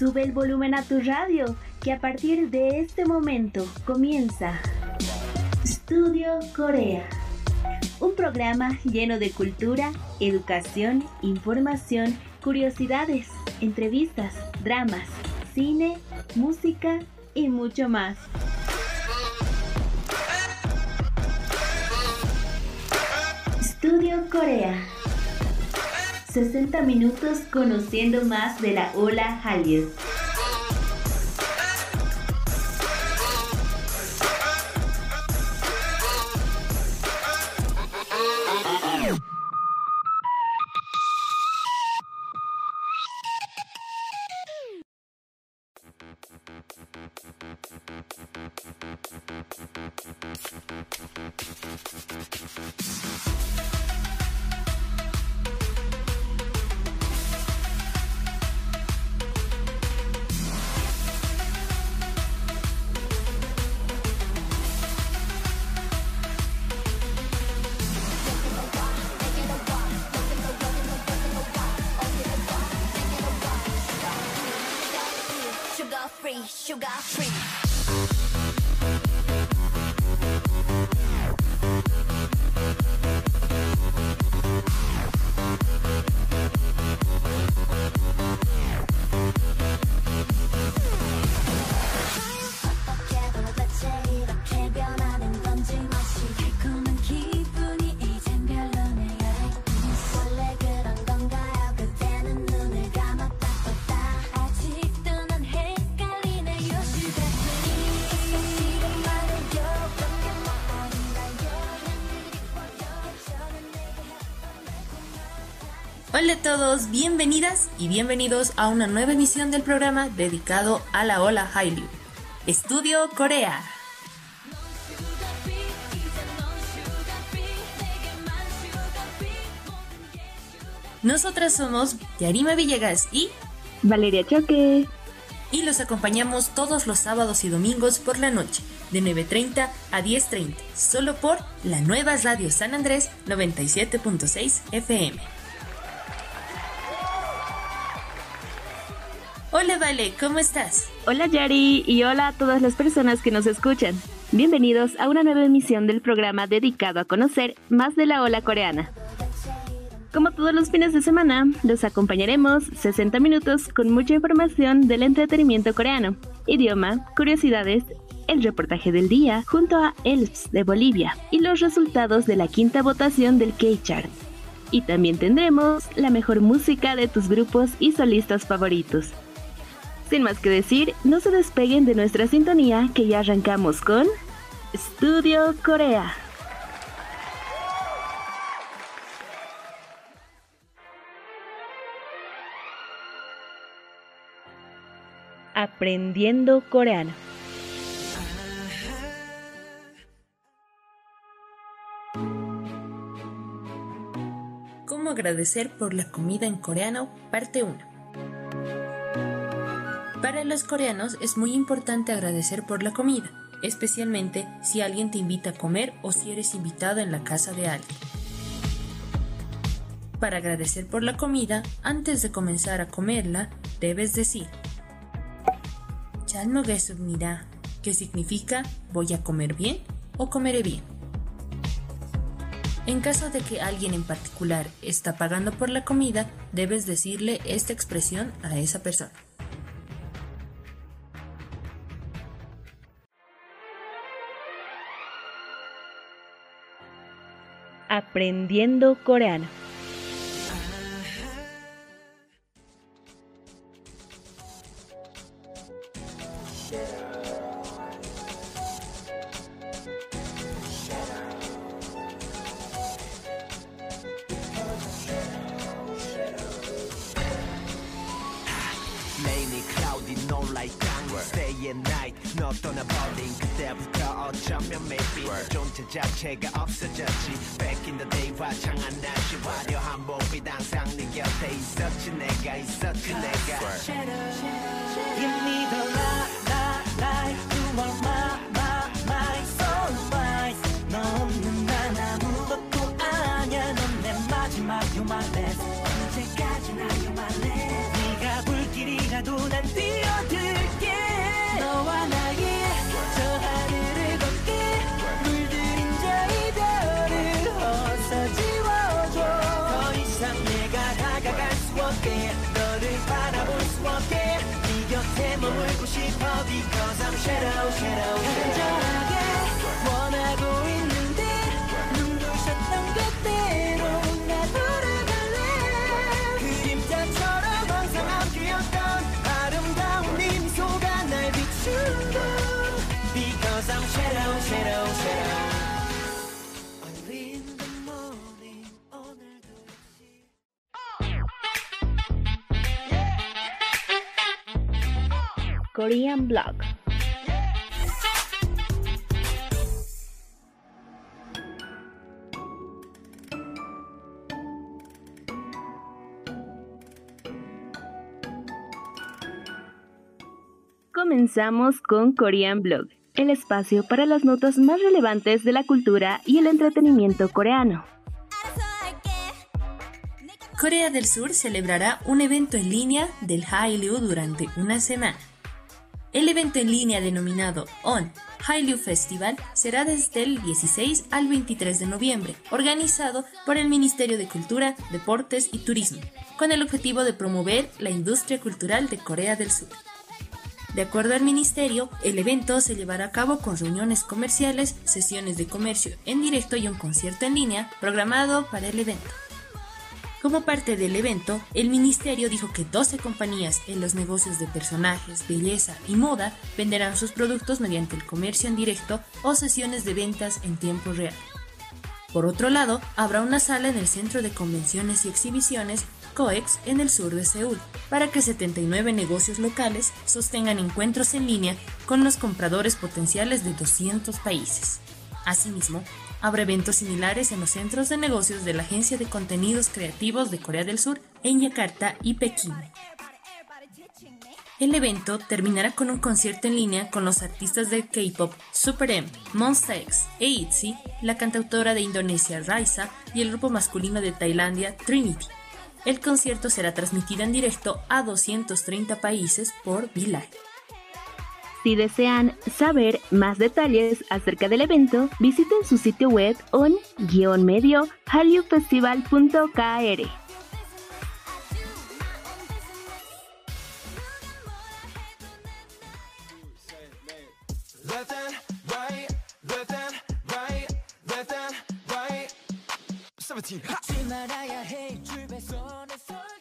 Sube el volumen a tu radio, que a partir de este momento comienza Estudio Corea. Un programa lleno de cultura, educación, información, curiosidades, entrevistas, dramas, cine, música y mucho más. Estudio Corea. 60 minutos conociendo más de la ola Hallyu. Hola a todos, bienvenidas y bienvenidos a una nueva emisión del programa dedicado a la ola Hallyu. Estudio Corea. Nosotras somos Yarima Villegas y Valeria Choque. Y los acompañamos todos los sábados y domingos por la noche, de 9.30 a 10.30, solo por la nueva Radio San Andrés 97.6 FM. Hola Vale, ¿cómo estás? Hola Yari y hola a todas las personas que nos escuchan. Bienvenidos a una nueva emisión del programa dedicado a conocer más de la ola coreana. Como todos los fines de semana, los acompañaremos 60 minutos con mucha información del entretenimiento coreano, idioma, curiosidades, el reportaje del día junto a ELFs de Bolivia y los resultados de la quinta votación del K-Chart. Y también tendremos la mejor música de tus grupos y solistas favoritos. Sin más que decir, no se despeguen de nuestra sintonía que ya arrancamos con Estudio Corea. Aprendiendo coreano. ¿Cómo agradecer por la comida en coreano? Parte 1. Para los coreanos es muy importante agradecer por la comida, especialmente si alguien te invita a comer o si eres invitado en la casa de alguien. Para agradecer por la comida, antes de comenzar a comerla, debes decir subnida, que significa voy a comer bien o comeré bien. En caso de que alguien en particular está pagando por la comida, debes decirle esta expresión a esa persona. Aprendiendo coreano. Korean Blog. Comenzamos con Korean Blog, el espacio para las notas más relevantes de la cultura y el entretenimiento coreano. Corea del Sur celebrará un evento en línea del Hallyu durante una semana. El evento en línea denominado On Hallyu Festival será desde el 16 al 23 de noviembre, organizado por el Ministerio de Cultura, Deportes y Turismo, con el objetivo de promover la industria cultural de Corea del Sur. De acuerdo al ministerio, el evento se llevará a cabo con reuniones comerciales, sesiones de comercio en directo y un concierto en línea programado para el evento. Como parte del evento, el ministerio dijo que 12 compañías en los negocios de personajes, belleza y moda venderán sus productos mediante el comercio en directo o sesiones de ventas en tiempo real. Por otro lado, habrá una sala en el Centro de Convenciones y Exhibiciones COEX en el sur de Seúl, para que 79 negocios locales sostengan encuentros en línea con los compradores potenciales de 200 países. Asimismo, habrá eventos similares en los centros de negocios de la Agencia de Contenidos Creativos de Corea del Sur en Yakarta y Pekín. El evento terminará con un concierto en línea con los artistas de K-pop Super M, Monsta X e ITZY, la cantautora de Indonesia Raisa y el grupo masculino de Tailandia Trinity. El concierto será transmitido en directo a 230 países por Live. Si desean saber más detalles acerca del evento, visiten su sitio web on-medio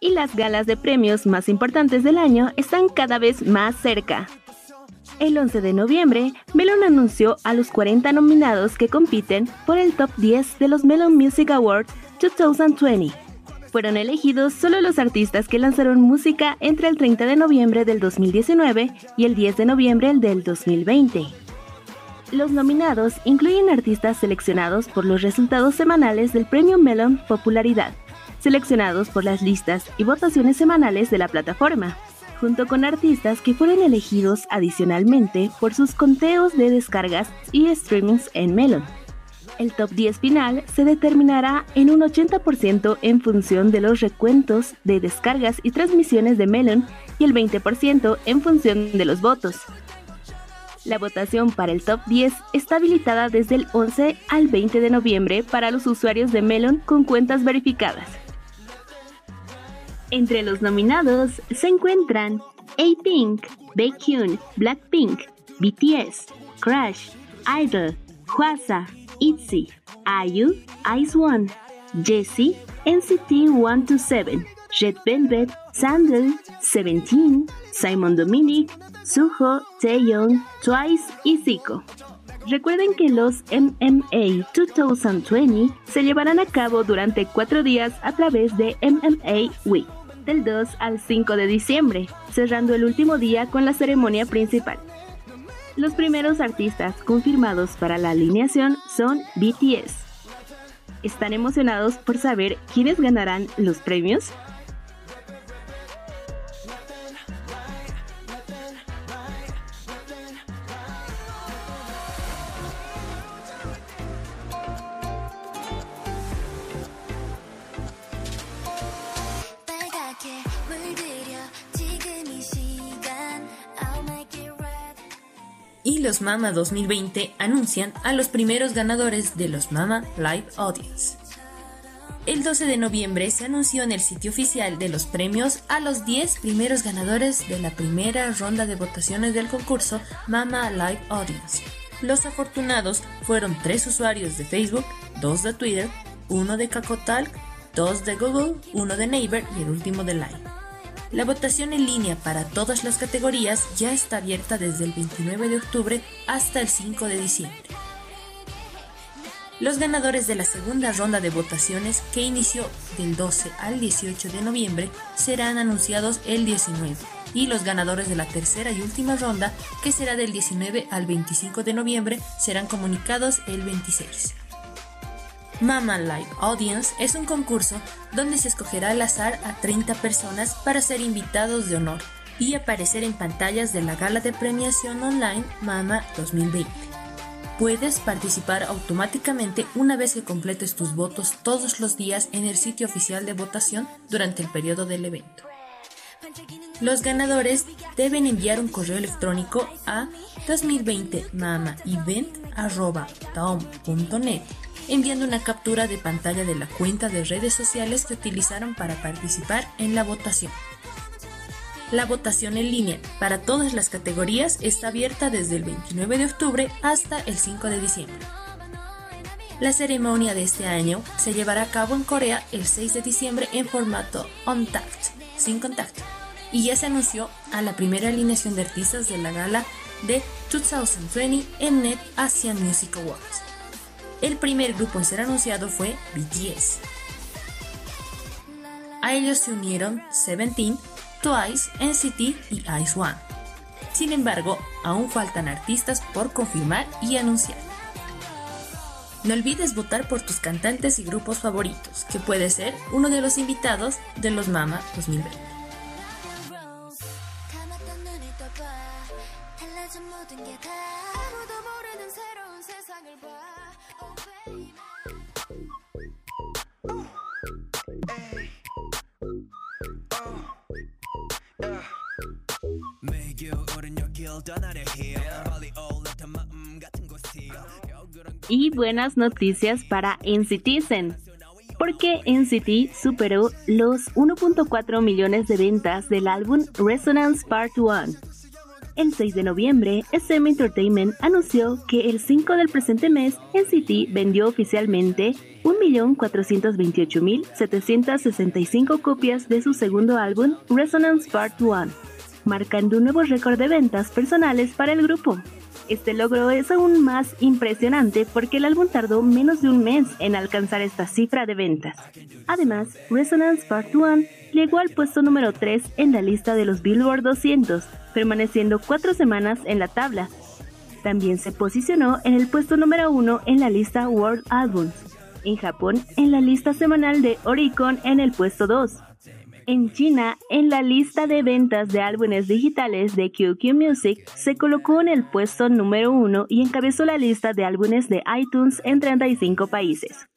Y las galas de premios más importantes del año están cada vez más cerca. El 11 de noviembre, Melon anunció a los 40 nominados que compiten por el top 10 de los Melon Music Awards 2020. Fueron elegidos solo los artistas que lanzaron música entre el 30 de noviembre del 2019 y el 10 de noviembre del 2020. Los nominados incluyen artistas seleccionados por los resultados semanales del Premio Melon Popularidad, seleccionados por las listas y votaciones semanales de la plataforma, junto con artistas que fueron elegidos adicionalmente por sus conteos de descargas y streamings en Melon. El top 10 final se determinará en un 80% en función de los recuentos de descargas y transmisiones de Melon y el 20% en función de los votos. La votación para el top 10 está habilitada desde el 11 al 20 de noviembre para los usuarios de Melon con cuentas verificadas. Entre los nominados se encuentran A-Pink, Baekhyun, Blackpink, BTS, Crash, Idol, Hwasa, ITZY, IU, Ice One, Jessie, NCT 127, Red Velvet, Sandal, Seventeen, Simon Dominic, Suho, Taeyeon, Twice y Zico. Recuerden que los MMA 2020 se llevarán a cabo durante cuatro días a través de MMA Week, del 2 al 5 de diciembre, cerrando el último día con la ceremonia principal. Los primeros artistas confirmados para la alineación son BTS. ¿Están emocionados por saber quiénes ganarán los premios? Y los Mama 2020 anuncian a los primeros ganadores de los Mama Live Audience. El 12 de noviembre se anunció en el sitio oficial de los premios a los 10 primeros ganadores de la primera ronda de votaciones del concurso Mama Live Audience. Los afortunados fueron tres usuarios de Facebook, dos de Twitter, uno de Kakotalk, dos de Google, uno de Neighbor y el último de Line. La votación en línea para todas las categorías ya está abierta desde el 29 de octubre hasta el 5 de diciembre. Los ganadores de la segunda ronda de votaciones, que inició del 12 al 18 de noviembre, serán anunciados el 19, y los ganadores de la tercera y última ronda, que será del 19 al 25 de noviembre, serán comunicados el 26. Mama Live Audience es un concurso donde se escogerá al azar a 30 personas para ser invitados de honor y aparecer en pantallas de la gala de premiación online Mama 2020. Puedes participar automáticamente una vez que completes tus votos todos los días en el sitio oficial de votación durante el periodo del evento. Los ganadores deben enviar un correo electrónico a 2020mamaevent.net enviando una captura de pantalla de la cuenta de redes sociales que utilizaron para participar en la votación. La votación en línea para todas las categorías está abierta desde el 29 de octubre hasta el 5 de diciembre. La ceremonia de este año se llevará a cabo en Corea el 6 de diciembre en formato on-tact, sin contacto, y ya se anunció a la primera alineación de artistas de la gala de 2020 en Net Asian Music Awards. El primer grupo en ser anunciado fue BTS. A ellos se unieron Seventeen, Twice, NCT y Ice One. Sin embargo, aún faltan artistas por confirmar y anunciar. No olvides votar por tus cantantes y grupos favoritos, que puede ser uno de los invitados de los Mama 2020. Y buenas noticias para NCTzen. Porque NCT superó los 1.4 millones de ventas del álbum Resonance Part 1. El 6 de noviembre, SM Entertainment anunció que el 5 del presente mes, NCT vendió oficialmente 1.428.765 copias de su segundo álbum, Resonance Part 1, marcando un nuevo récord de ventas personales para el grupo. Este logro es aún más impresionante porque el álbum tardó menos de un mes en alcanzar esta cifra de ventas. Además, Resonance Part 1 llegó al puesto número 3 en la lista de los Billboard 200, permaneciendo cuatro semanas en la tabla. También se posicionó en el puesto número 1 en la lista World Albums. En Japón, en la lista semanal de Oricon en el puesto 2 en China, en la lista de ventas de álbumes digitales de QQ Music, se colocó en el puesto número uno y encabezó la lista de álbumes de iTunes en 35 países.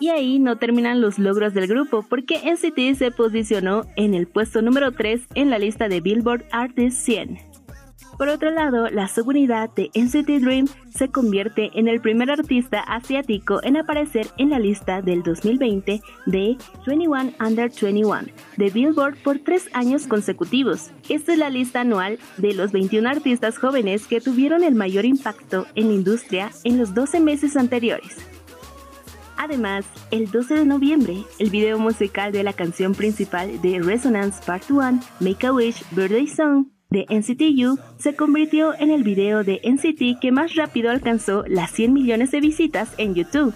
Y ahí no terminan los logros del grupo, porque NCT se posicionó en el puesto número 3 en la lista de Billboard Artist 100. Por otro lado, la subunidad de NCT Dream se convierte en el primer artista asiático en aparecer en la lista del 2020 de 21 Under 21 de Billboard por tres años consecutivos. Esta es la lista anual de los 21 artistas jóvenes que tuvieron el mayor impacto en la industria en los 12 meses anteriores. Además, el 12 de noviembre, el video musical de la canción principal de Resonance Part 1, Make a Wish Birthday Song, de NCT U se convirtió en el video de NCT que más rápido alcanzó las 100 millones de visitas en YouTube.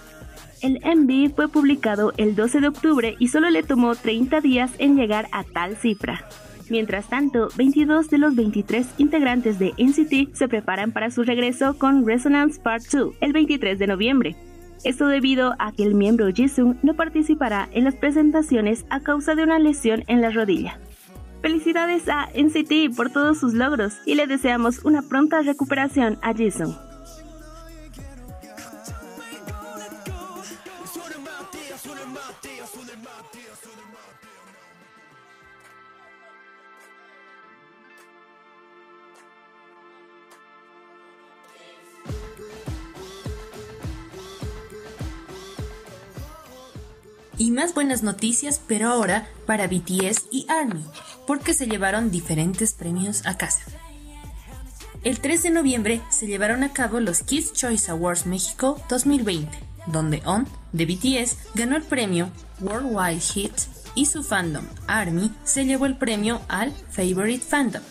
El MV fue publicado el 12 de octubre y solo le tomó 30 días en llegar a tal cifra. Mientras tanto, 22 de los 23 integrantes de NCT se preparan para su regreso con Resonance Part 2 el 23 de noviembre. Esto debido a que el miembro Jisung no participará en las presentaciones a causa de una lesión en la rodilla. Felicidades a NCT por todos sus logros y le deseamos una pronta recuperación a Jason. Y más buenas noticias, pero ahora para BTS y ARMY porque se llevaron diferentes premios a casa. El 3 de noviembre se llevaron a cabo los Kids Choice Awards México 2020, donde On, de BTS, ganó el premio Worldwide Hit y su fandom, ARMY, se llevó el premio al Favorite Fandom.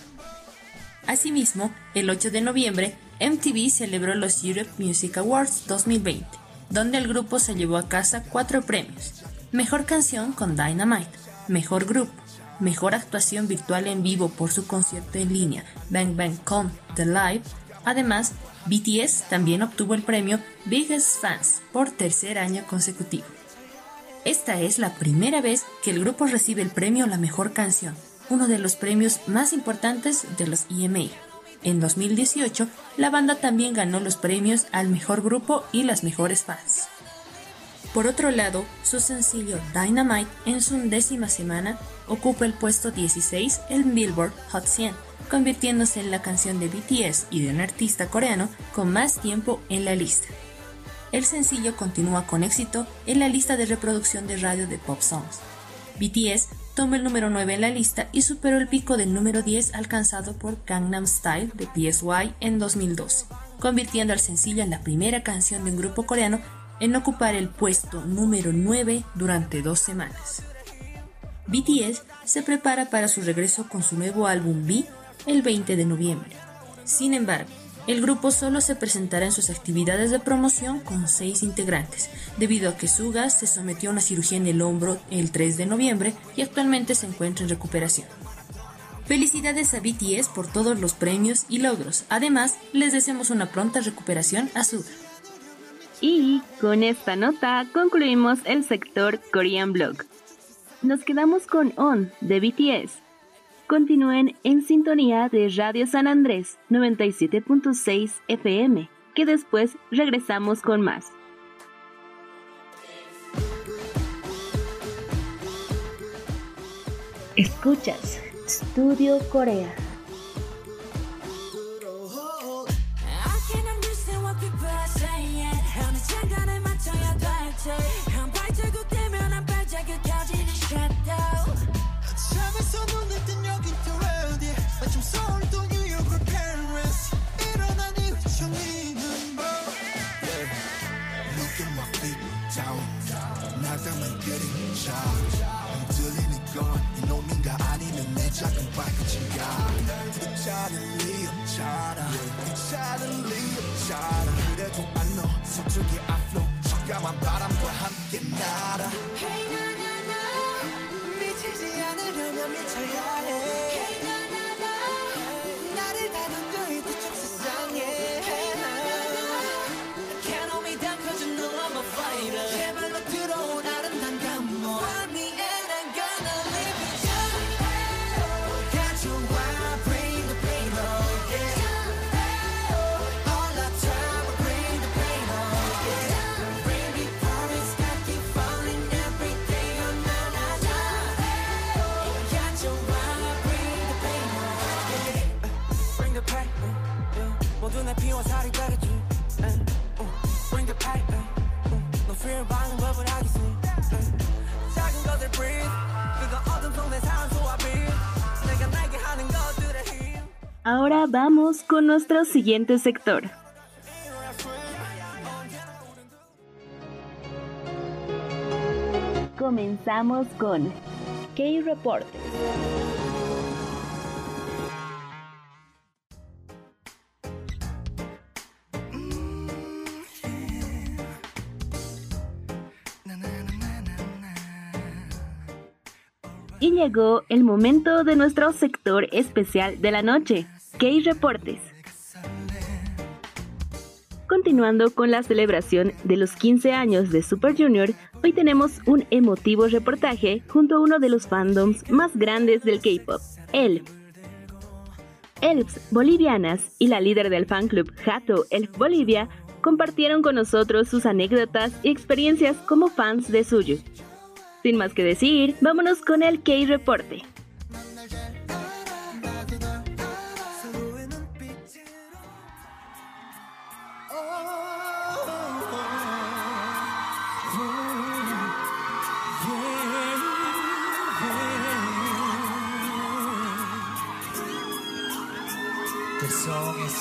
Asimismo, el 8 de noviembre, MTV celebró los Europe Music Awards 2020, donde el grupo se llevó a casa cuatro premios. Mejor canción con Dynamite, Mejor Grupo, Mejor Actuación Virtual en Vivo por su concierto en línea Bang Bang Con The Live. Además, BTS también obtuvo el premio Biggest Fans por tercer año consecutivo. Esta es la primera vez que el grupo recibe el premio la mejor canción, uno de los premios más importantes de los EMA. En 2018, la banda también ganó los premios al mejor grupo y las mejores fans. Por otro lado, su sencillo Dynamite en su décima semana ocupa el puesto 16 en Billboard Hot 100, convirtiéndose en la canción de BTS y de un artista coreano con más tiempo en la lista. El sencillo continúa con éxito en la lista de reproducción de radio de pop songs. BTS tomó el número 9 en la lista y superó el pico del número 10 alcanzado por Gangnam Style de PSY en 2012, convirtiendo al sencillo en la primera canción de un grupo coreano en ocupar el puesto número 9 durante dos semanas. BTS se prepara para su regreso con su nuevo álbum B el 20 de noviembre. Sin embargo, el grupo solo se presentará en sus actividades de promoción con seis integrantes, debido a que Suga se sometió a una cirugía en el hombro el 3 de noviembre y actualmente se encuentra en recuperación. Felicidades a BTS por todos los premios y logros. Además, les deseamos una pronta recuperación a Suga. Y con esta nota concluimos el sector Korean Blog. Nos quedamos con On de BTS. Continúen en sintonía de Radio San Andrés 97.6 FM, que después regresamos con más. Escuchas Studio Corea. 그림자 흔들리는 건 이놈인가 아니면 내 작은 발끝인가 그 차는 리 없잖아 그 차는 리 없잖아 그래도 안너 서쪽의 앞로 적감한 바람과 함께 날아 Hey na. 미치지 않으려면 미쳐야 해 Ahora vamos con nuestro siguiente sector. Comenzamos con K-Reportes. Y llegó el momento de nuestro sector especial de la noche, K-Reportes. Continuando con la celebración de los 15 años de Super Junior, hoy tenemos un emotivo reportaje junto a uno de los fandoms más grandes del K-pop, ELF. Elfs bolivianas y la líder del fan club Hato Elf Bolivia compartieron con nosotros sus anécdotas y experiencias como fans de suyo. Sin más que decir, vámonos con el K-Reporte.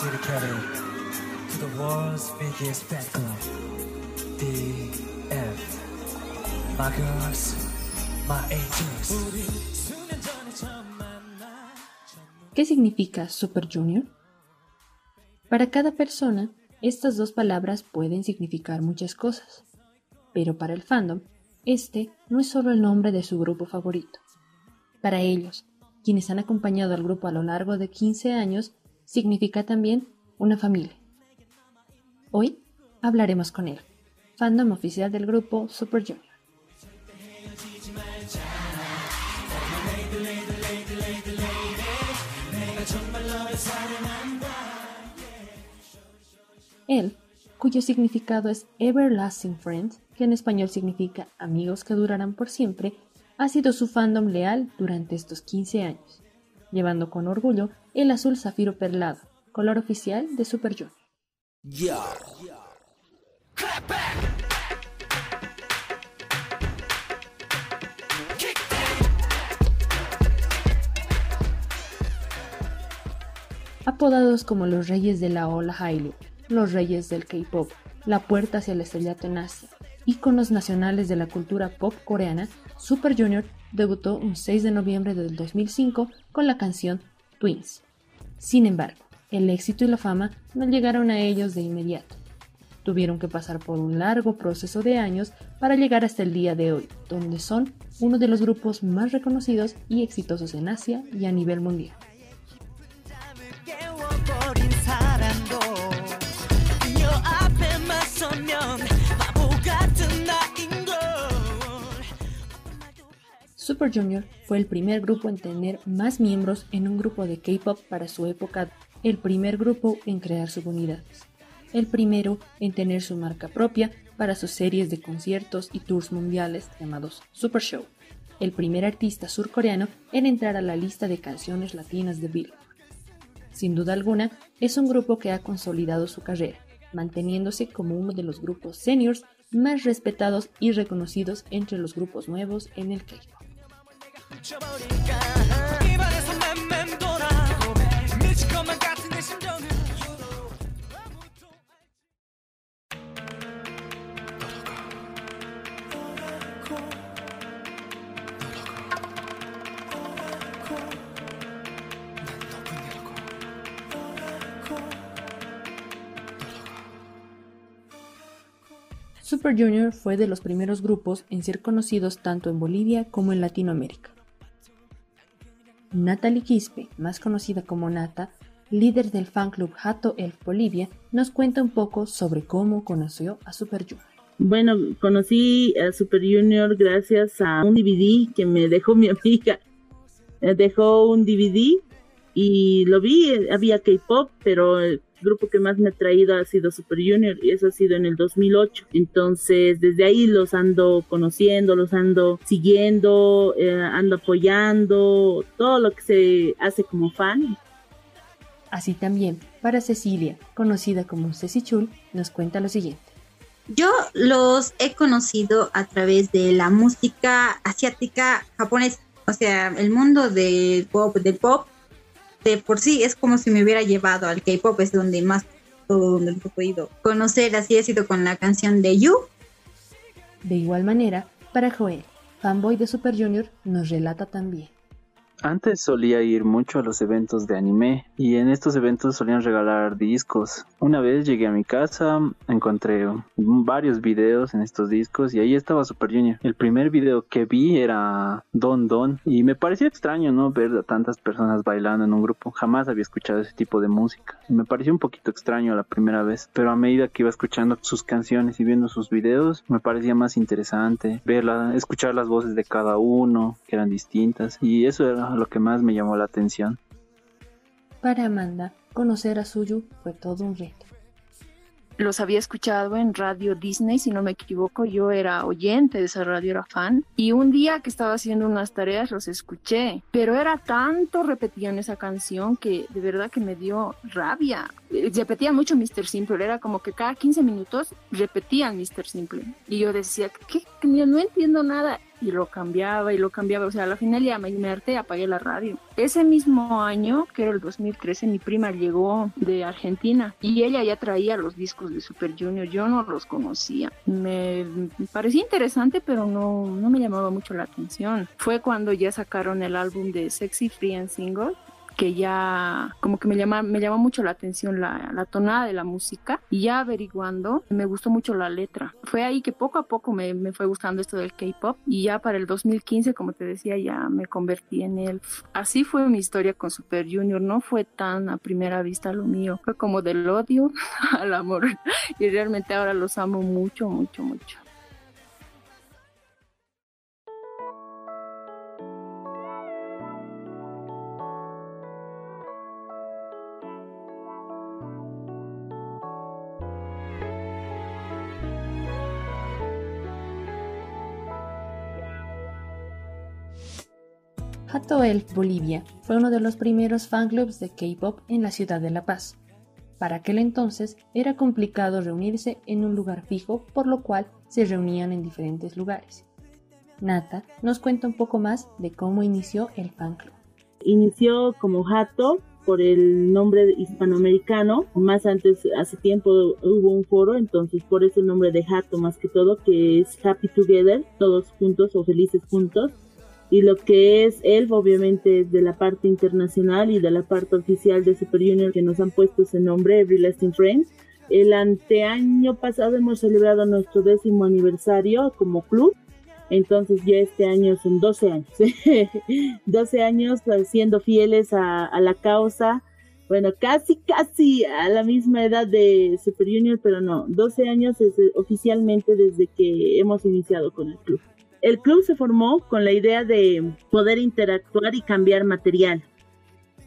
My. ¿Qué significa Super Junior? Para cada persona, estas dos palabras pueden significar muchas cosas, pero para el fandom, este no es solo el nombre de su grupo favorito. Para ellos, quienes han acompañado al grupo a lo largo de 15 años, significa también una familia. Hoy hablaremos con él, fandom oficial del grupo Super Junior. Él, cuyo significado es Everlasting Friends, que en español significa amigos que durarán por siempre, ha sido su fandom leal durante estos 15 años, llevando con orgullo el azul zafiro perlado, color oficial de Super Junior. Apodados como los reyes de la ola Hallyu, los reyes del K-pop, la puerta hacia el estrellato en Asia, íconos nacionales de la cultura pop coreana, Super Junior debutó un 6 de noviembre del 2005 con la canción Twins. Sin embargo, el éxito y la fama no llegaron a ellos de inmediato. Tuvieron que pasar por un largo proceso de años para llegar hasta el día de hoy, donde son uno de los grupos más reconocidos y exitosos en Asia y a nivel mundial. Super Junior fue el primer grupo en tener más miembros en un grupo de K-pop para su época, el primer grupo en crear subunidades, el primero en tener su marca propia para sus series de conciertos y tours mundiales llamados Super Show, el primer artista surcoreano en entrar a la lista de canciones latinas de Billboard. Sin duda alguna, es un grupo que ha consolidado su carrera, manteniéndose como uno de los grupos seniors más respetados y reconocidos entre los grupos nuevos en el K-pop. Super Junior fue de los primeros grupos en ser conocidos tanto en Bolivia como en Latinoamérica. Natalie Quispe, más conocida como Nata, líder del fan club Hato Elf Bolivia, nos cuenta un poco sobre cómo conoció a Super Junior. Bueno, conocí a Super Junior gracias a un DVD que me dejó mi amiga. Dejó un DVD y lo vi, eh, había K-pop, pero el grupo que más me ha traído ha sido Super Junior y eso ha sido en el 2008. Entonces, desde ahí los ando conociendo, los ando siguiendo, eh, ando apoyando, todo lo que se hace como fan. Así también, para Cecilia, conocida como Ceci Chul, nos cuenta lo siguiente. Yo los he conocido a través de la música asiática japonesa, o sea, el mundo del pop, del pop, de por sí es como si me hubiera llevado al K-pop, es donde más donde he podido conocer, así ha sido con la canción de You. De igual manera, para Joel, fanboy de Super Junior, nos relata también. Antes solía ir mucho a los eventos de anime y en estos eventos solían regalar discos. Una vez llegué a mi casa, encontré varios videos en estos discos y ahí estaba Super Junior. El primer video que vi era Don Don y me pareció extraño no ver a tantas personas bailando en un grupo. Jamás había escuchado ese tipo de música. Me pareció un poquito extraño la primera vez, pero a medida que iba escuchando sus canciones y viendo sus videos, me parecía más interesante verla, escuchar las voces de cada uno, que eran distintas y eso era lo que más me llamó la atención. Para Amanda, conocer a Suyu fue todo un reto. los había escuchado en Radio Disney, si no me equivoco, yo era oyente de esa radio, era fan, y un día que estaba haciendo unas tareas los escuché, pero era tanto repetían esa canción que de verdad que me dio rabia. Eh, Repetían mucho Mr. Simple, era como que cada 15 minutos repetían Mr. Simple, y yo decía, ¿qué? No entiendo nada. Y lo cambiaba y lo cambiaba. O sea, a la final ya me, me harté, apagué la radio. Ese mismo año, que era el 2013, mi prima llegó de Argentina y ella ya traía los discos de Super Junior. Yo no los conocía. Me parecía interesante, pero no, no me llamaba mucho la atención. Fue cuando ya sacaron el álbum de Sexy Free and Single que ya como que me llama, me llama mucho la atención la, tonada de la música y ya averiguando me gustó mucho la letra. Fue ahí que poco a poco me, me fue gustando esto del K-Pop y ya para el 2015, como te decía, ya me convertí en él. Así fue mi historia con Super Junior, no fue tan a primera vista lo mío, fue como del odio al amor y realmente ahora los amo mucho, mucho, mucho. Hato Elf Bolivia fue uno de los primeros fanclubs de K-pop en la ciudad de La Paz. Para aquel entonces era complicado reunirse en un lugar fijo, por lo cual se reunían en diferentes lugares. Nata nos cuenta un poco más de cómo inició el fanclub. Inició como Hato por el nombre hispanoamericano. Más antes, hace tiempo hubo un foro, entonces por eso el nombre de Hato más que todo, que es Happy Together, todos juntos o felices juntos y lo que es ELF obviamente de la parte internacional y de la parte oficial de Super Junior que nos han puesto ese nombre, Everlasting Friends. El anteaño pasado hemos celebrado nuestro décimo aniversario como club, entonces ya este año son 12 años, 12 años siendo fieles a, la causa, bueno, casi, casi a la misma edad de Super Junior, pero no, 12 años es oficialmente desde que hemos iniciado con el club. El club se formó con la idea de poder interactuar y cambiar material,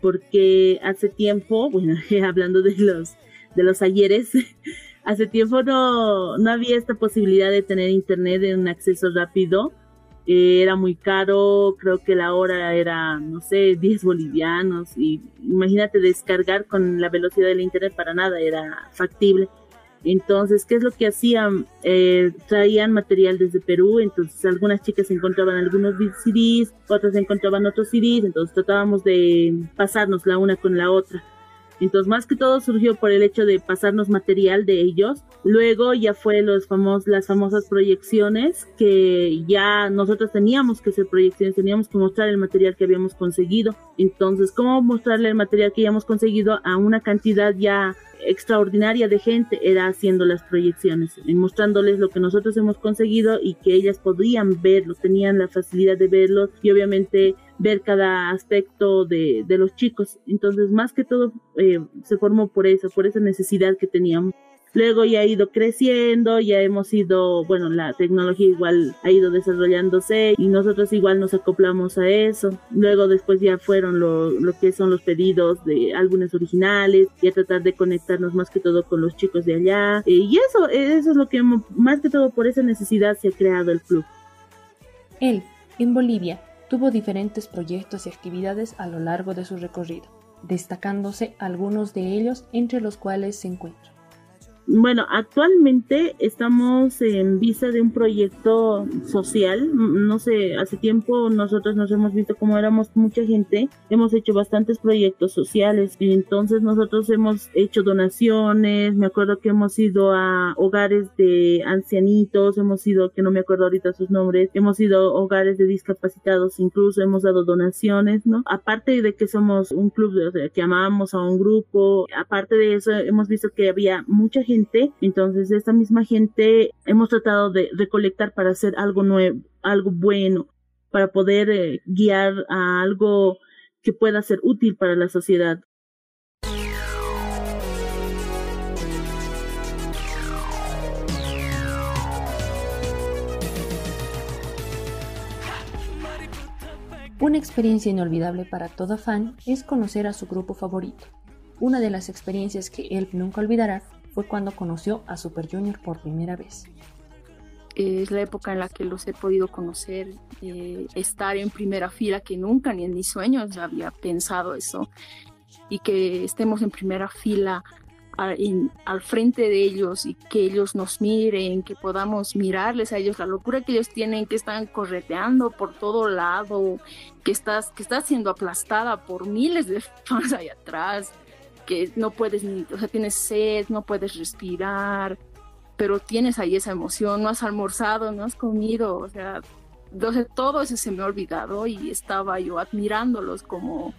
porque hace tiempo, bueno, hablando de los, de los ayeres, hace tiempo no, no había esta posibilidad de tener internet en un acceso rápido. Eh, era muy caro, creo que la hora era, no sé, 10 bolivianos. Y imagínate descargar con la velocidad del internet para nada, era factible. Entonces, ¿qué es lo que hacían? Eh, traían material desde Perú, entonces algunas chicas encontraban algunos CDs, otras encontraban otros CDs, entonces tratábamos de pasarnos la una con la otra. Entonces, más que todo surgió por el hecho de pasarnos material de ellos. Luego ya fue los famos, las famosas proyecciones que ya nosotros teníamos que hacer proyecciones, teníamos que mostrar el material que habíamos conseguido. Entonces, ¿cómo mostrarle el material que habíamos conseguido a una cantidad ya extraordinaria de gente era haciendo las proyecciones mostrándoles lo que nosotros hemos conseguido y que ellas podían verlo, tenían la facilidad de verlo y obviamente ver cada aspecto de, de los chicos. Entonces, más que todo, eh, se formó por eso, por esa necesidad que teníamos. Luego ya ha ido creciendo, ya hemos ido, bueno, la tecnología igual ha ido desarrollándose y nosotros igual nos acoplamos a eso. Luego después ya fueron lo, lo que son los pedidos de álbumes originales y a tratar de conectarnos más que todo con los chicos de allá. Eh, y eso, eso es lo que más que todo por esa necesidad se ha creado el club. Él, en Bolivia, tuvo diferentes proyectos y actividades a lo largo de su recorrido, destacándose algunos de ellos entre los cuales se encuentran bueno, actualmente estamos en vista de un proyecto social. No sé, hace tiempo nosotros nos hemos visto como éramos mucha gente. Hemos hecho bastantes proyectos sociales y entonces nosotros hemos hecho donaciones. Me acuerdo que hemos ido a hogares de ancianitos, hemos ido, que no me acuerdo ahorita sus nombres, hemos ido a hogares de discapacitados, incluso hemos dado donaciones, ¿no? Aparte de que somos un club que amamos a un grupo, aparte de eso hemos visto que había mucha gente entonces esta misma gente hemos tratado de recolectar para hacer algo nuevo, algo bueno, para poder eh, guiar a algo que pueda ser útil para la sociedad. Una experiencia inolvidable para todo fan es conocer a su grupo favorito. Una de las experiencias que él nunca olvidará fue cuando conoció a Super Junior por primera vez. Es la época en la que los he podido conocer, eh, estar en primera fila, que nunca ni en mis sueños había pensado eso, y que estemos en primera fila al frente de ellos y que ellos nos miren, que podamos mirarles a ellos la locura que ellos tienen, que están correteando por todo lado, que estás, que estás siendo aplastada por miles de fans ahí atrás, que no puedes ni, o sea, tienes sed, no puedes respirar, pero tienes ahí esa emoción, no has almorzado, no has comido, o sea, todo eso se me ha olvidado y estaba yo admirándolos como,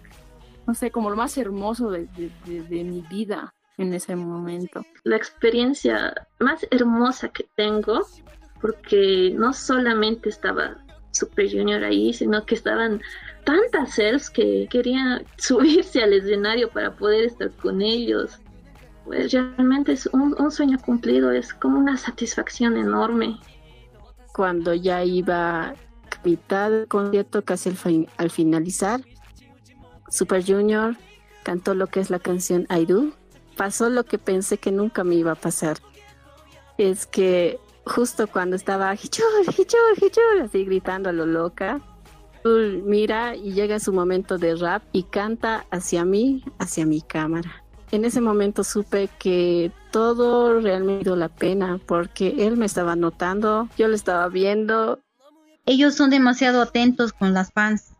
no sé, como lo más hermoso de, de mi vida en ese momento. La experiencia más hermosa que tengo, porque no solamente estaba Super Junior ahí, sino que estaban tantas cells que querían subirse al escenario para poder estar con ellos. Pues realmente es un, sueño cumplido, es como una satisfacción enorme. Cuando ya iba mitad del concierto, casi al, al finalizar, Super Junior cantó lo que es la canción I Do, pasó lo que pensé que nunca me iba a pasar. Es que justo cuando estaba Hichur, Hichur, Hichur, así gritando a lo loca, mira y llega su momento de rap y canta hacia mí, hacia mi cámara. En ese momento supe que todo realmente dio la pena porque él me estaba notando, yo lo estaba viendo. Ellos son demasiado atentos con las fans.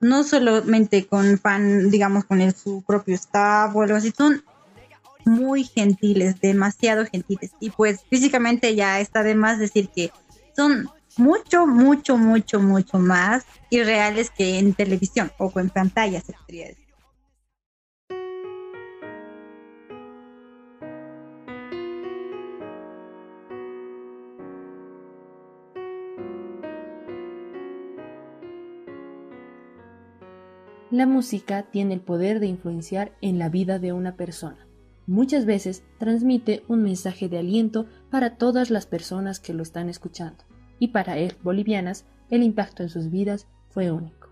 No solamente con fan, digamos, con su propio staff o algo así, son muy gentiles, demasiado gentiles. Y pues físicamente ya está de más decir que son mucho, mucho, mucho, mucho más irreales que en televisión o en pantalla, se podría decir. La música tiene el poder de influenciar en la vida de una persona muchas veces transmite un mensaje de aliento para todas las personas que lo están escuchando, y para él, bolivianas, el impacto en sus vidas fue único.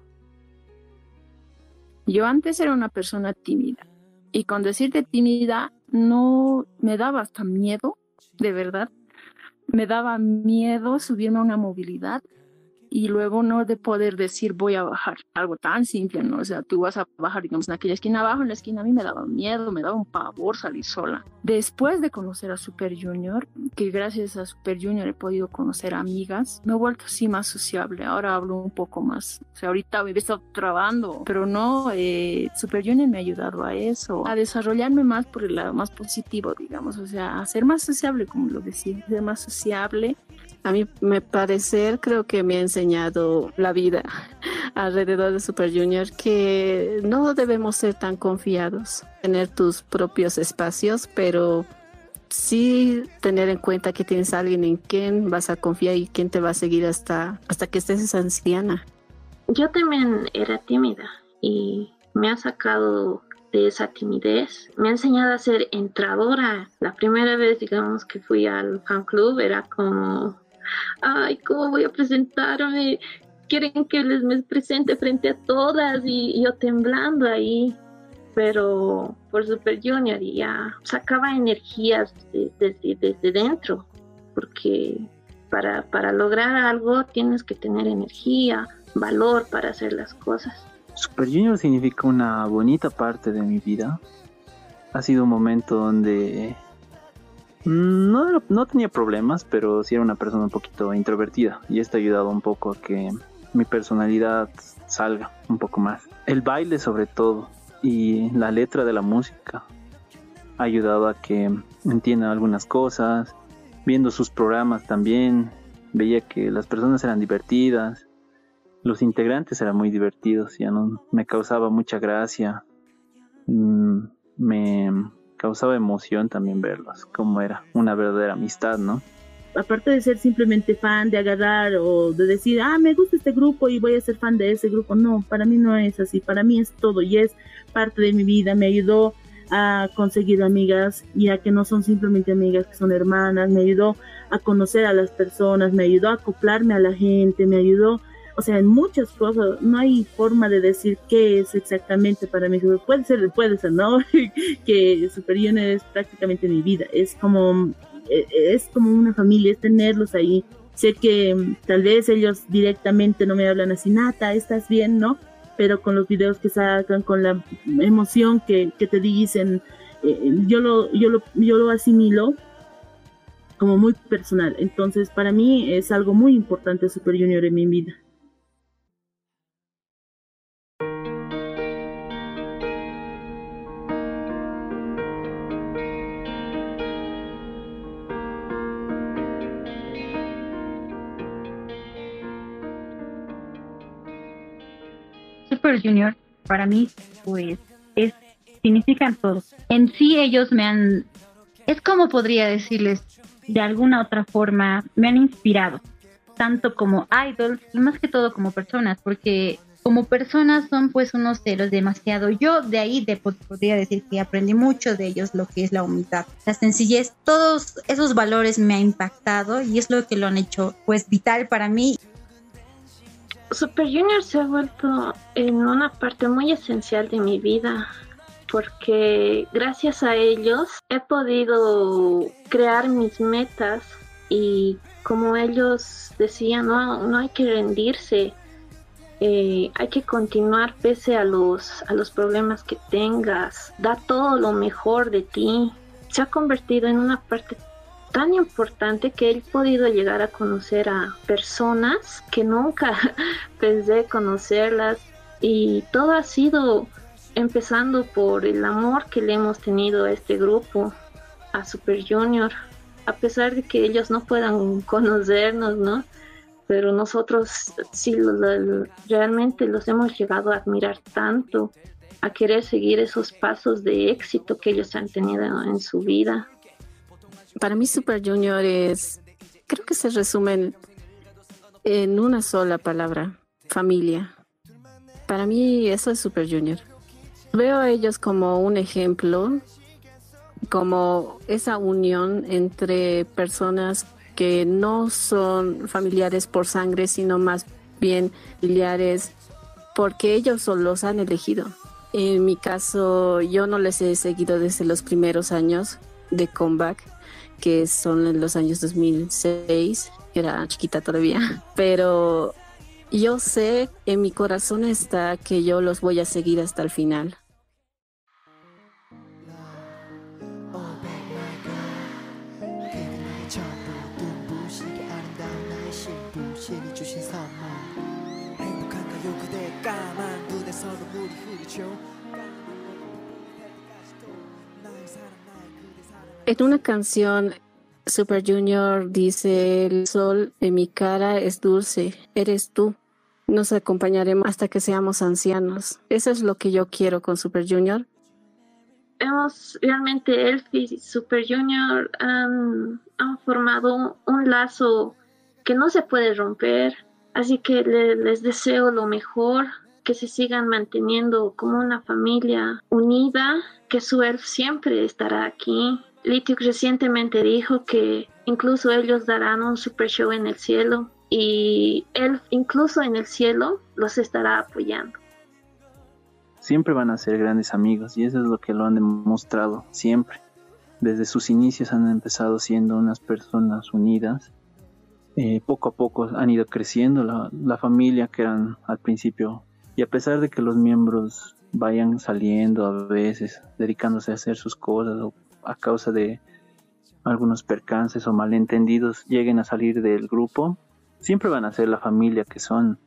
Yo antes era una persona tímida, y con decirte tímida no me daba hasta miedo, de verdad, me daba miedo subirme a una movilidad y luego no de poder decir voy a bajar, algo tan simple, ¿no? O sea, tú vas a bajar, digamos, en aquella esquina abajo, en la esquina a mí me daba miedo, me daba un pavor salir sola. Después de conocer a Super Junior, que gracias a Super Junior he podido conocer amigas, me he vuelto así más sociable, ahora hablo un poco más, o sea, ahorita me he estado trabando, pero no, eh, Super Junior me ha ayudado a eso, a desarrollarme más por el lado más positivo, digamos, o sea, a ser más sociable, como lo decía, ser más sociable a mí me parecer creo que me ha enseñado la vida alrededor de Super Junior que no debemos ser tan confiados, tener tus propios espacios, pero sí tener en cuenta que tienes a alguien en quien vas a confiar y quien te va a seguir hasta, hasta que estés anciana. Yo también era tímida y me ha sacado de esa timidez. Me ha enseñado a ser entradora. La primera vez, digamos, que fui al fan club era como ay, ¿cómo voy a presentarme? Quieren que les me presente frente a todas y, yo temblando ahí, pero por Super Junior y ya sacaba energías desde, desde dentro, porque para, para lograr algo tienes que tener energía, valor para hacer las cosas. Super Junior significa una bonita parte de mi vida. Ha sido un momento donde no, no tenía problemas, pero sí era una persona un poquito introvertida y esto ha ayudado un poco a que mi personalidad salga un poco más. El baile sobre todo y la letra de la música ha ayudado a que entienda algunas cosas. Viendo sus programas también veía que las personas eran divertidas, los integrantes eran muy divertidos, ya no me causaba mucha gracia. Mm, me causaba emoción también verlos, como era una verdadera amistad, ¿no? Aparte de ser simplemente fan, de agarrar o de decir, ah, me gusta este grupo y voy a ser fan de ese grupo, no, para mí no es así, para mí es todo y es parte de mi vida, me ayudó a conseguir amigas y a que no son simplemente amigas, que son hermanas, me ayudó a conocer a las personas, me ayudó a acoplarme a la gente, me ayudó o sea, en muchas cosas no hay forma de decir qué es exactamente para mí. Puede ser, puede ser, ¿no? que Super Junior es prácticamente mi vida. Es como, e, es como una familia, es tenerlos ahí. Sé que mm, tal vez ellos directamente no me hablan así, Nata, estás bien, ¿no? Pero con los videos que sacan, con la emoción que, que te dicen, eh, yo, lo, yo, lo, yo lo asimilo como muy personal. Entonces, para mí es algo muy importante Super Junior en mi vida. Super Junior para mí pues es significan todo. En sí ellos me han es como podría decirles de alguna otra forma me han inspirado tanto como idols y más que todo como personas porque como personas son pues unos ceros demasiado. Yo de ahí de, podría decir que aprendí mucho de ellos lo que es la humildad, la sencillez, todos esos valores me ha impactado y es lo que lo han hecho pues vital para mí Super Junior se ha vuelto en una parte muy esencial de mi vida porque gracias a ellos he podido crear mis metas y como ellos decían, no, no hay que rendirse, eh, hay que continuar pese a los, a los problemas que tengas, da todo lo mejor de ti. Se ha convertido en una parte tan importante que he podido llegar a conocer a personas que nunca pensé conocerlas y todo ha sido empezando por el amor que le hemos tenido a este grupo, a Super Junior, a pesar de que ellos no puedan conocernos, ¿no? Pero nosotros sí realmente los hemos llegado a admirar tanto, a querer seguir esos pasos de éxito que ellos han tenido en su vida para mí Super Junior es, creo que se resumen en una sola palabra, familia. Para mí eso es Super Junior. Veo a ellos como un ejemplo, como esa unión entre personas que no son familiares por sangre, sino más bien familiares porque ellos los han elegido. En mi caso, yo no les he seguido desde los primeros años de comeback que son los años 2006, era chiquita todavía, pero yo sé, en mi corazón está que yo los voy a seguir hasta el final. En una canción, Super Junior dice, el sol en mi cara es dulce, eres tú. Nos acompañaremos hasta que seamos ancianos. Eso es lo que yo quiero con Super Junior. Hemos realmente, Elf y Super Junior han, formado un lazo que no se puede romper. Así que les deseo lo mejor, que se sigan manteniendo como una familia unida, que su Elf siempre estará aquí Litiuk recientemente dijo que incluso ellos darán un super show en el cielo y él incluso en el cielo los estará apoyando. Siempre van a ser grandes amigos y eso es lo que lo han demostrado siempre. Desde sus inicios han empezado siendo unas personas unidas. Eh, poco a poco han ido creciendo la, la familia que eran al principio y a pesar de que los miembros vayan saliendo a veces, dedicándose a hacer sus cosas o a causa de algunos percances o malentendidos lleguen a salir del grupo, siempre van a ser la familia que son.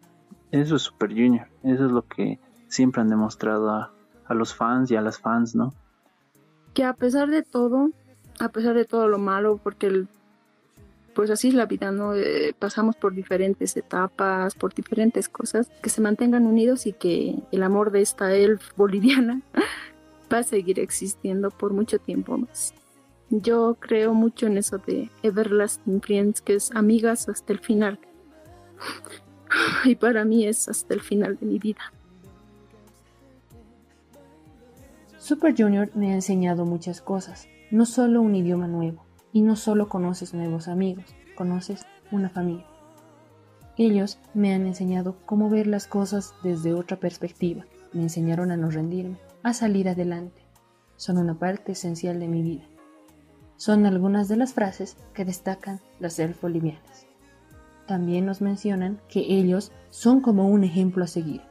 Eso es Super Junior, eso es lo que siempre han demostrado a, los fans y a las fans, ¿no? Que a pesar de todo, a pesar de todo lo malo, porque pues así es la vida, ¿no? Eh, pasamos por diferentes etapas, por diferentes cosas, que se mantengan unidos y que el amor de esta elf boliviana va a seguir existiendo por mucho tiempo más. Yo creo mucho en eso de Everlasting Friends, que es amigas hasta el final. Y para mí es hasta el final de mi vida. Super Junior me ha enseñado muchas cosas, no solo un idioma nuevo, y no solo conoces nuevos amigos, conoces una familia. Ellos me han enseñado cómo ver las cosas desde otra perspectiva, me enseñaron a no rendirme, a salir adelante. Son una parte esencial de mi vida. Son algunas de las frases que destacan las elfos bolivianas. También nos mencionan que ellos son como un ejemplo a seguir,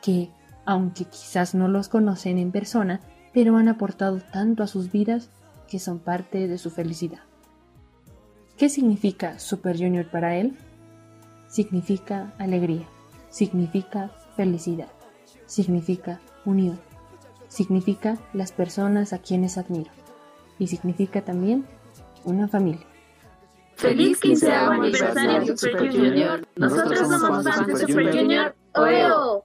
que, aunque quizás no los conocen en persona, pero han aportado tanto a sus vidas que son parte de su felicidad. ¿Qué significa Super Junior para él? Significa alegría, significa felicidad, significa unión, significa las personas a quienes admiro y significa también una familia. ¡Feliz 15 aniversario Super Junior! Nosotros somos fans de Super Junior. ¡Oreo!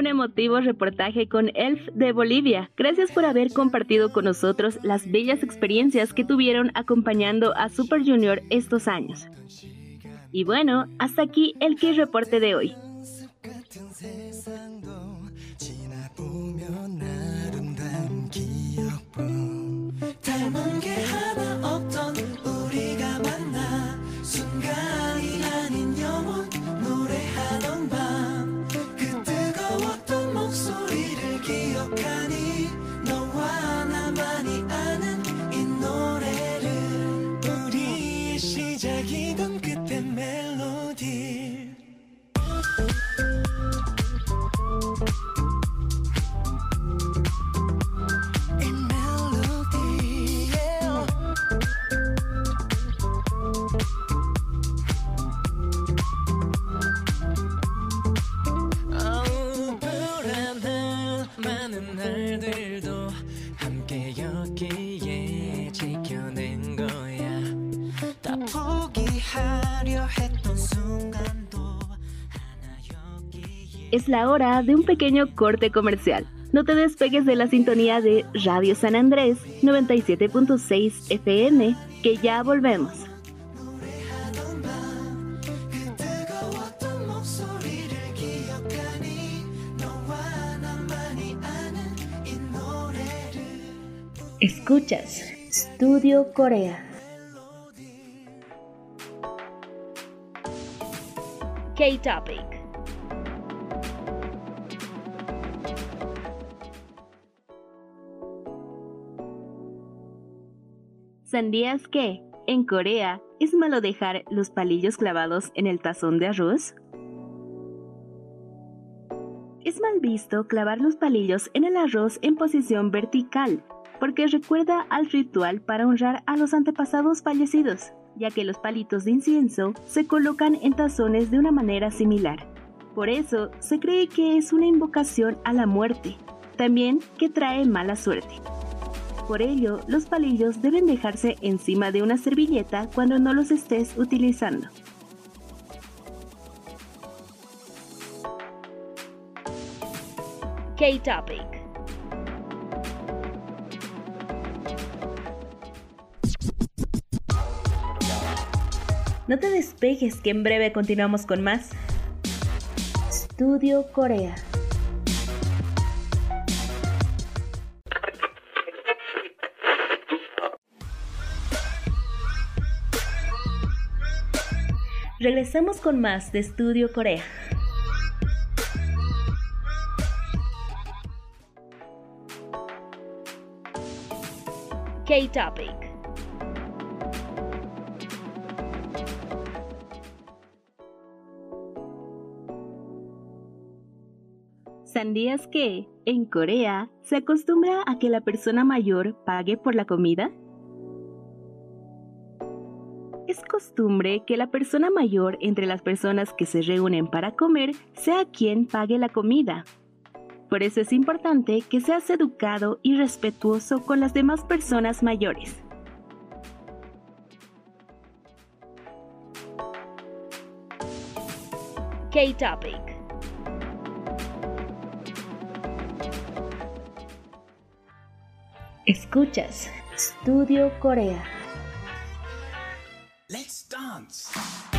Un emotivo reportaje con Elf de Bolivia. Gracias por haber compartido con nosotros las bellas experiencias que tuvieron acompañando a Super Junior estos años. Y bueno, hasta aquí el Key Reporte de hoy. La hora de un pequeño corte comercial. No te despegues de la sintonía de Radio San Andrés 97.6 FM, que ya volvemos. Escuchas Studio Corea. K-Topic. ¿Sabías que, en Corea, es malo dejar los palillos clavados en el tazón de arroz? Es mal visto clavar los palillos en el arroz en posición vertical, porque recuerda al ritual para honrar a los antepasados fallecidos, ya que los palitos de incienso se colocan en tazones de una manera similar. Por eso se cree que es una invocación a la muerte, también que trae mala suerte. Por ello, los palillos deben dejarse encima de una servilleta cuando no los estés utilizando. K-Topic. No te despejes que en breve continuamos con más. Studio Corea. Regresamos con más de Estudio Corea. K-Topic. ¿Sabías que, en Corea, se acostumbra a que la persona mayor pague por la comida? Es costumbre que la persona mayor entre las personas que se reúnen para comer sea quien pague la comida. Por eso es importante que seas educado y respetuoso con las demás personas mayores. K-Topic. Escuchas Studio Corea. Let's dance.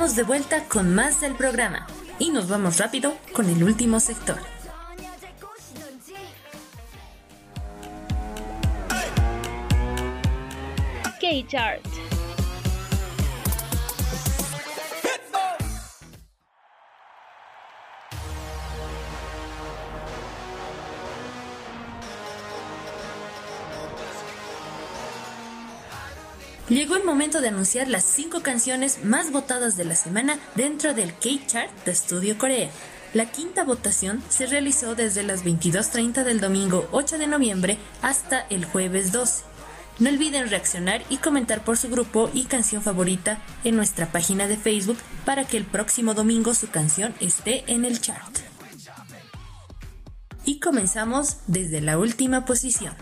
Estamos de vuelta con más del programa y nos vamos rápido con el último sector. K-Chart. Llegó el momento de anunciar las 5 canciones más votadas de la semana dentro del K-Chart de Estudio Corea. La quinta votación se realizó desde las 22.30 del domingo 8 de noviembre hasta el jueves 12. No olviden reaccionar y comentar por su grupo y canción favorita en nuestra página de Facebook para que el próximo domingo su canción esté en el chart. Y comenzamos desde la última posición.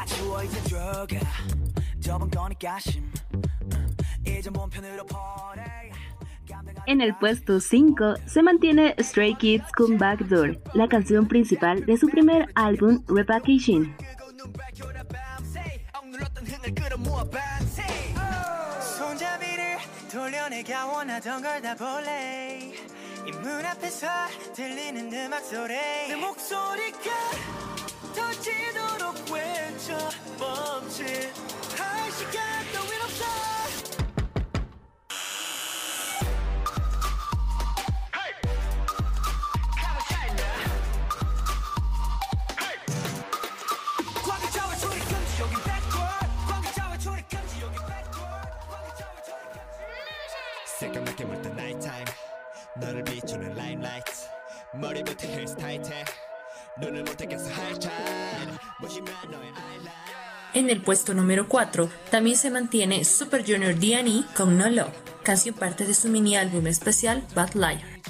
다 추워 이제 들어가 저번 거니까 심 이젠 본편으로 보내 En el puesto 5 se mantiene Stray Kids con Backdoor, la canción principal de su primer álbum Repackaging. 손잡이를 돌려내가 원하던 걸 다 볼래 이문 앞에서 들리는 음악 소리 내 목소리가 터지도록 외쳐 멈칫 할 시간 따윈 없어 광기차와 초리 금지 여긴 backward 광기차와 초리 금지 여긴 backward 광기차와 초리 새까맣게 물든 나이타임 너를 비추는 라임라이트 머리부터 헤 En el puesto número 4 también se mantiene Super Junior D&E con No Love, canción parte de su mini álbum especial Bad Liar.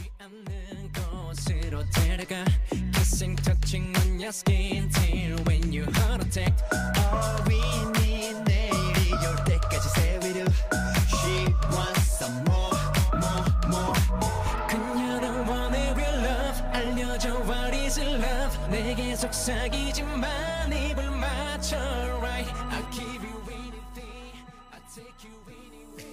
속삭이지만 입을 맞춰 right I'll give you anything I'll take you anywhere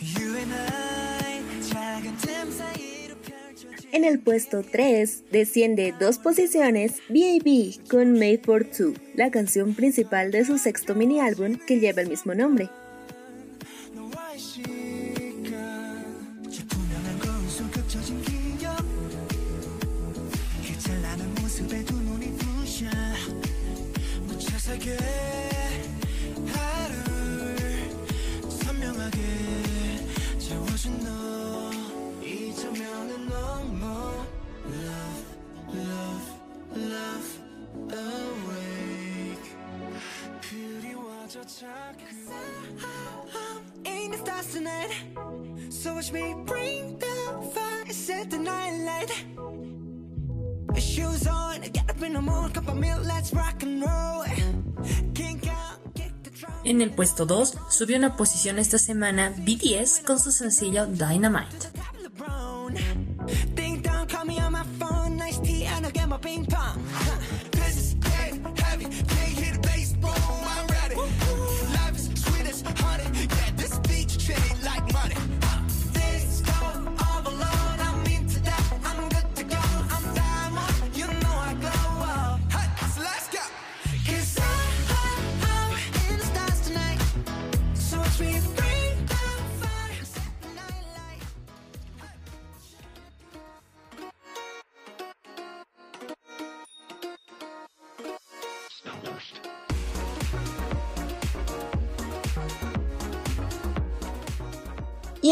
You and I 작은 틈 사이로 펼쳐진 En el puesto 3 desciende dos posiciones B.A.B. con Made for Two, la canción principal de su sexto mini álbum que lleva el mismo nombre. En el puesto 2 subió una posición esta semana BTS con su sencillo Dynamite.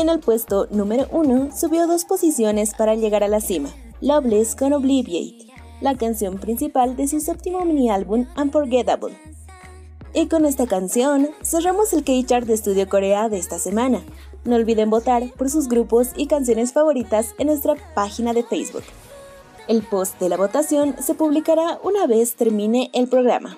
En el puesto número 1 subió dos posiciones para llegar a la cima, Loveless con Obliviate, la canción principal de su séptimo mini álbum Unforgettable. Y con esta canción cerramos el K-Chart de Estudio Corea de esta semana. No olviden votar por sus grupos y canciones favoritas en nuestra página de Facebook. El post de la votación se publicará una vez termine el programa.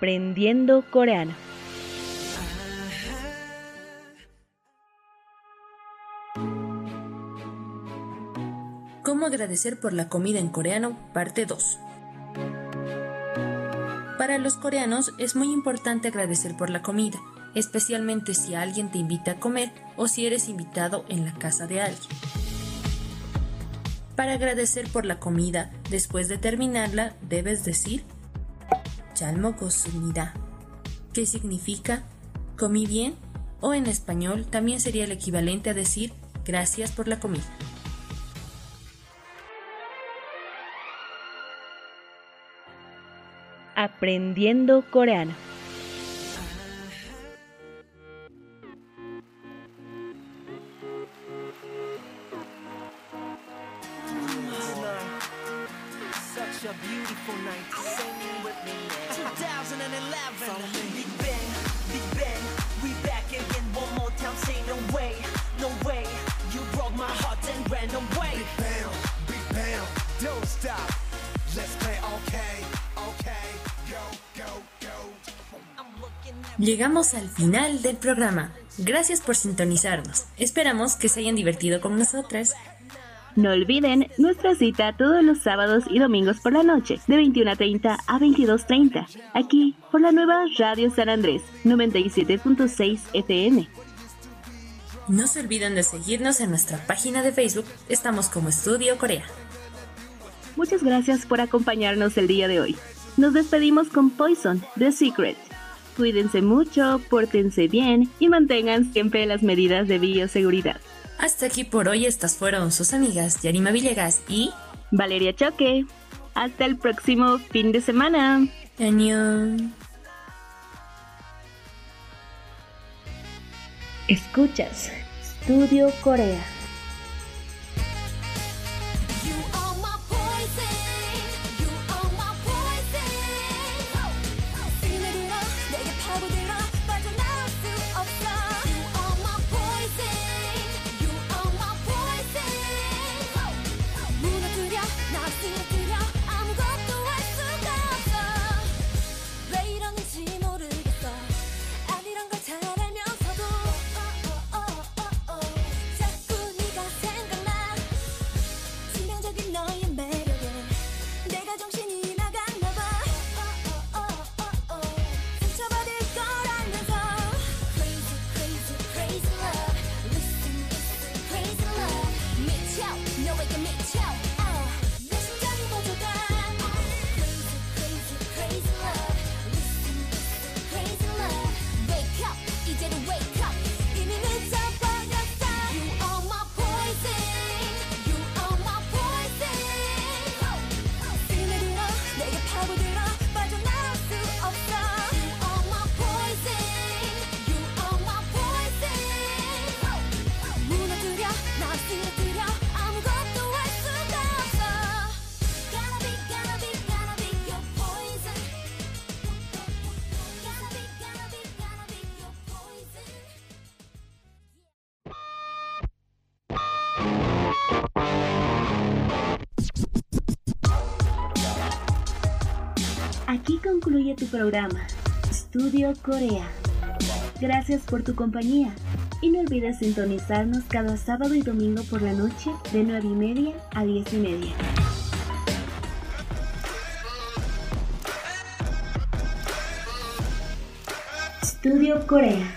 Aprendiendo coreano. ¿Cómo agradecer por la comida en coreano? Parte 2. Para los coreanos es muy importante agradecer por la comida, especialmente si alguien te invita a comer o si eres invitado en la casa de alguien. Para agradecer por la comida, después de terminarla, debes decir Chalmocosumida, que significa comí bien o en español también sería el equivalente a decir gracias por la comida. Aprendiendo coreano. a beautiful night. Llegamos al final del programa. Gracias por sintonizarnos. Esperamos que se hayan divertido con nosotras. No olviden nuestra cita todos los sábados y domingos por la noche, de 21.30 a 22.30, aquí por la nueva Radio San Andrés 97.6 FM. No se olviden de seguirnos en nuestra página de Facebook. Estamos como Estudio Corea. Muchas gracias por acompañarnos el día de hoy. Nos despedimos con Poison, The Secret. Cuídense mucho, pórtense bien y mantengan siempre las medidas de bioseguridad. Hasta aquí por hoy. Estas fueron sus amigas Yarima Villegas y Valeria Choque. Hasta el próximo fin de semana. Añón. Escuchas Studio Corea. Concluye tu programa, Estudio Corea. Gracias por tu compañía y no olvides sintonizarnos cada sábado y domingo por la noche de 9 y media a 10 y media. Estudio Corea.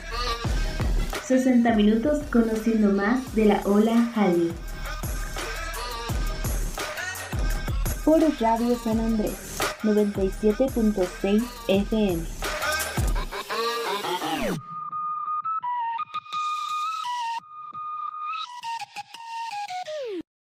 60 minutos conociendo más de la ola Hallyu. Por Radio San Andrés 97.6 FM.